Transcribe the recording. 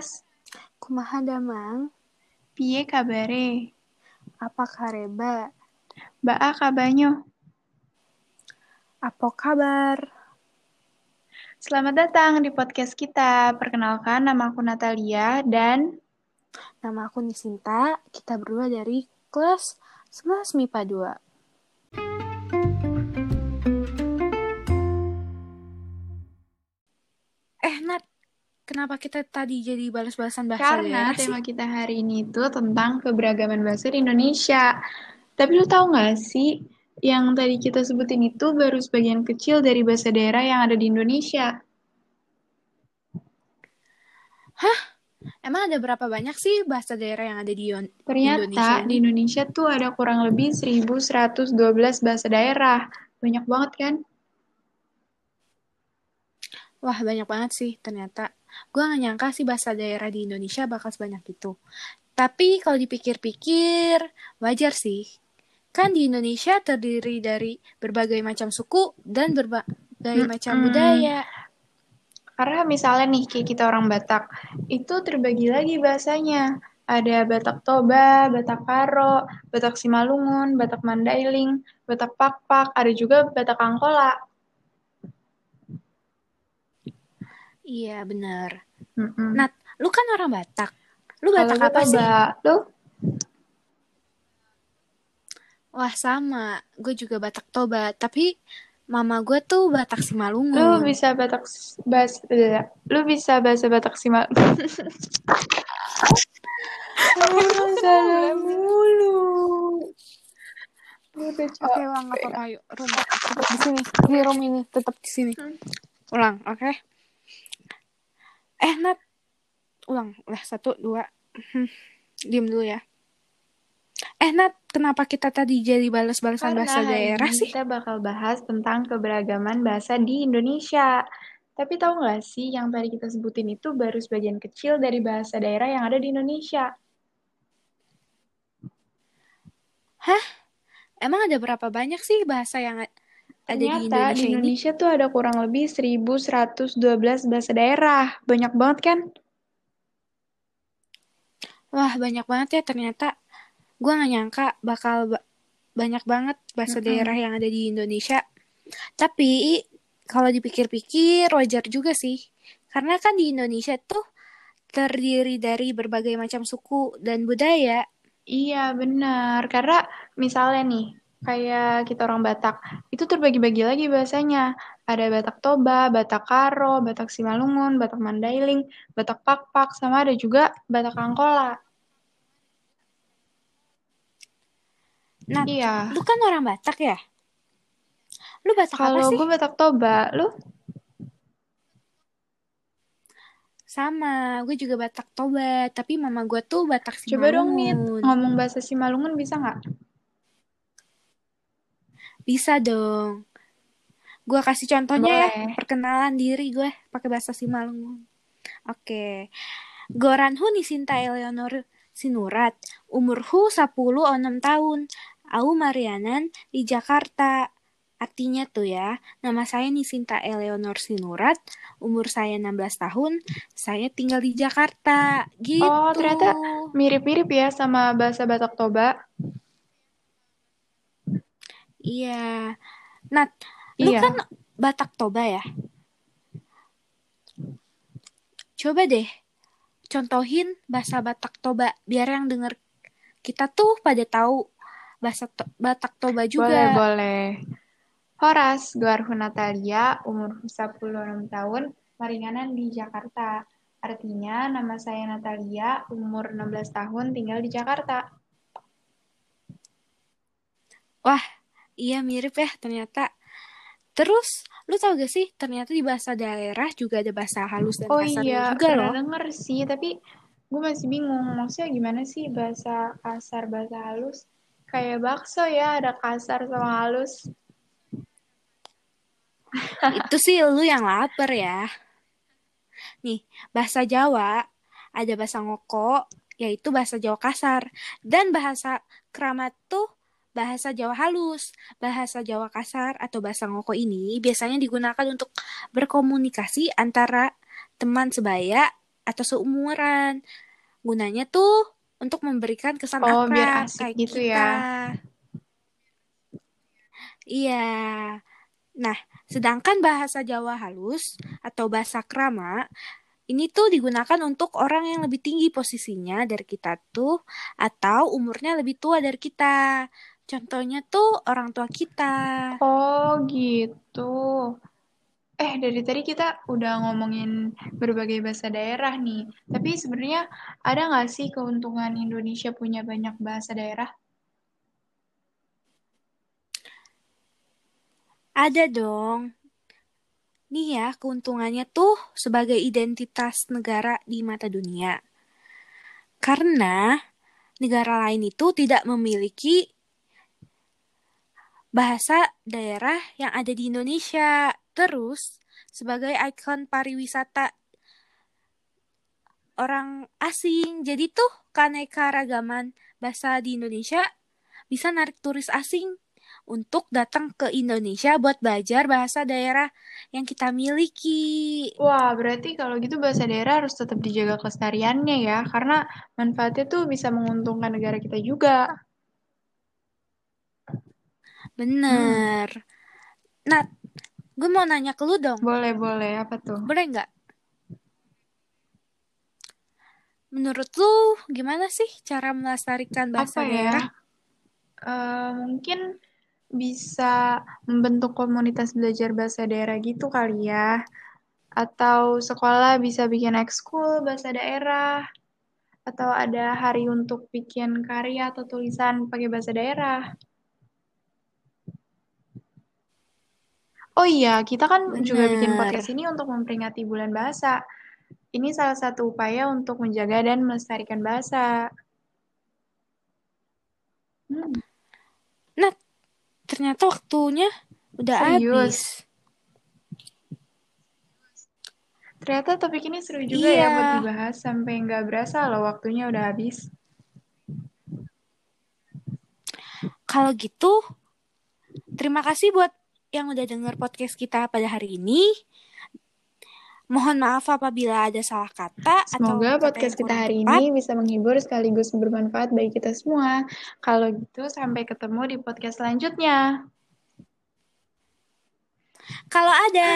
Laras. Kumaha damang? Piye kabare? Apa kareba? Baa kabanyo? Apa kabar? Selamat datang di podcast kita. Perkenalkan, nama aku Natalia dan Nama aku Nisinta. Kita berdua dari kelas 11 MIPA 2. Eh, Nat. Kenapa kita tadi jadi balas-balasan bahasa karena daerah sih? tema kita hari ini itu tentang keberagaman bahasa di Indonesia. Tapi lu tahu nggak sih, yang tadi kita sebutin itu baru sebagian kecil dari bahasa daerah yang ada di Indonesia. Emang ada berapa banyak sih bahasa daerah yang ada di Yon- Ternyata Indonesia ini? di Indonesia tuh ada kurang lebih 1112 bahasa daerah. Banyak banget kan? Wah, banyak banget sih ternyata. Gue gak nyangka sih bahasa daerah di Indonesia bakal sebanyak itu. Tapi kalau dipikir-pikir, wajar sih. Kan di Indonesia terdiri dari berbagai macam suku dan berbagai macam Mm-mm. budaya. Karena misalnya nih, kayak kita orang Batak, itu terbagi lagi bahasanya. Ada Batak Toba, Batak Karo, Batak Simalungun, Batak Mandailing, Batak Pakpak, ada juga Batak Angkola. Iya, bener. Mm-mm. Nat, lu kan orang Batak. Lu Batak gue apa sih? Lu? Wah, sama. Gue juga Batak Toba. Tapi mama gue tuh Batak Lu Simalungun. bisa Batak bahasa, lu bisa bahasa Batak Simal. Oh, salah mulu. Oke, capek. ulang gak apa-apa. Yuk, di sini. Di room ini. Tetap di sini. Ulang, oke? Eh, Nat. Ulang. Udah, satu, dua. Hmm, Diam dulu ya. Eh, Nat. Kenapa kita tadi jadi balas-balasan bahasa daerah sih? kita bakal bahas tentang keberagaman bahasa di Indonesia. Tapi tahu nggak sih, yang tadi kita sebutin itu baru sebagian kecil dari bahasa daerah yang ada di Indonesia. Emang ada berapa banyak sih bahasa yang ada di Ternyata Indonesia di ini? Indonesia tuh ada kurang lebih 1112 bahasa daerah. Banyak banget kan? Wah, banyak banget ya ternyata. Gue gak nyangka bakal ba- banyak banget bahasa Mm-mm. daerah yang ada di Indonesia. Tapi kalau dipikir-pikir wajar juga sih. Karena kan di Indonesia tuh terdiri dari berbagai macam suku dan budaya. Iya, benar. Karena misalnya nih, kayak kita orang Batak, itu terbagi-bagi lagi bahasanya. Ada Batak Toba, Batak Karo, Batak Simalungun, Batak Mandailing, Batak Pakpak, sama ada juga Batak Angkola. Nah, Iya. lu kan orang Batak ya? Lu Batak apa Kalau sih? gue Batak Toba, lu? Sama, gue juga Batak Toba. Tapi mama gue tuh Batak Coba dong, Simalungun. ngomong bahasa Simalungun bisa nggak? Bisa dong. Gue kasih contohnya ya. Boleh. Perkenalan diri gue pakai bahasa Simalungun. Oke. Goranhu Nisinta Eleonor Sinurat. Umurhu 10 o 6 tahun. Au Marianan di Jakarta. Artinya tuh ya, nama saya Nisinta Eleonor Sinurat, umur saya 16 tahun, saya tinggal di Jakarta. Gitu. Oh, ternyata mirip-mirip ya sama bahasa Batak Toba. Iya. Nat, lu Iya. kan Batak Toba ya? Coba deh contohin bahasa Batak Toba biar yang denger kita tuh pada tahu bahasa to- Batak Toba Boleh, juga. boleh. Horas, Guarhu Natalia, umur 16 tahun, Maringanan di Jakarta. Artinya, nama saya Natalia, umur 16 tahun, tinggal di Jakarta. Wah, iya mirip ya ternyata. Terus, lu tau gak sih ternyata di bahasa daerah juga ada bahasa halus dan Oh kasarnya iya, juga pernah loh. denger sih, tapi gue masih bingung. Maksudnya gimana sih bahasa kasar, bahasa halus? Kayak bakso ya, ada kasar sama halus. Itu sih lu yang lapar ya. Nih, bahasa Jawa ada bahasa ngoko, yaitu bahasa Jawa kasar. Dan bahasa keramat tuh bahasa Jawa halus. Bahasa Jawa kasar atau bahasa ngoko ini biasanya digunakan untuk berkomunikasi antara teman sebaya atau seumuran. Gunanya tuh untuk memberikan kesan Oh, akrab biar asik kayak gitu kita. ya. Iya. Nah, sedangkan bahasa Jawa halus atau bahasa krama ini tuh digunakan untuk orang yang lebih tinggi posisinya dari kita tuh atau umurnya lebih tua dari kita. Contohnya tuh orang tua kita. Oh, gitu. Eh, dari tadi kita udah ngomongin berbagai bahasa daerah nih. Tapi sebenarnya ada nggak sih keuntungan Indonesia punya banyak bahasa daerah? Ada dong. Nih ya, keuntungannya tuh sebagai identitas negara di mata dunia. Karena negara lain itu tidak memiliki bahasa daerah yang ada di Indonesia. Terus, sebagai ikon pariwisata orang asing. Jadi tuh keanekaragaman bahasa di Indonesia bisa narik turis asing untuk datang ke Indonesia buat belajar bahasa daerah yang kita miliki. Wah, berarti kalau gitu bahasa daerah harus tetap dijaga kelestariannya ya, karena manfaatnya tuh bisa menguntungkan negara kita juga. Bener. Nat, gue mau nanya ke lu dong. Boleh, boleh. Apa tuh? Boleh nggak? Menurut lu gimana sih cara melestarikan bahasa Apa ya? daerah? Eh, mungkin bisa membentuk komunitas belajar bahasa daerah gitu kali ya. Atau sekolah bisa bikin ekskul bahasa daerah. Atau ada hari untuk bikin karya atau tulisan pakai bahasa daerah. Oh iya, kita kan juga bikin Bener. podcast ini untuk memperingati bulan bahasa. Ini salah satu upaya untuk menjaga dan melestarikan bahasa. Hmm, Nat, ternyata waktunya udah Serius? habis. ternyata topik ini seru juga ya buat Iya. dibahas sampai nggak berasa loh waktunya udah habis. Kalau gitu, terima kasih buat yang udah denger podcast kita pada hari ini. Mohon maaf apabila ada salah kata atau Semoga kata podcast kita hari tepat. ini bisa menghibur sekaligus bermanfaat bagi kita semua. Kalau gitu, sampai ketemu di podcast selanjutnya. Kalau ada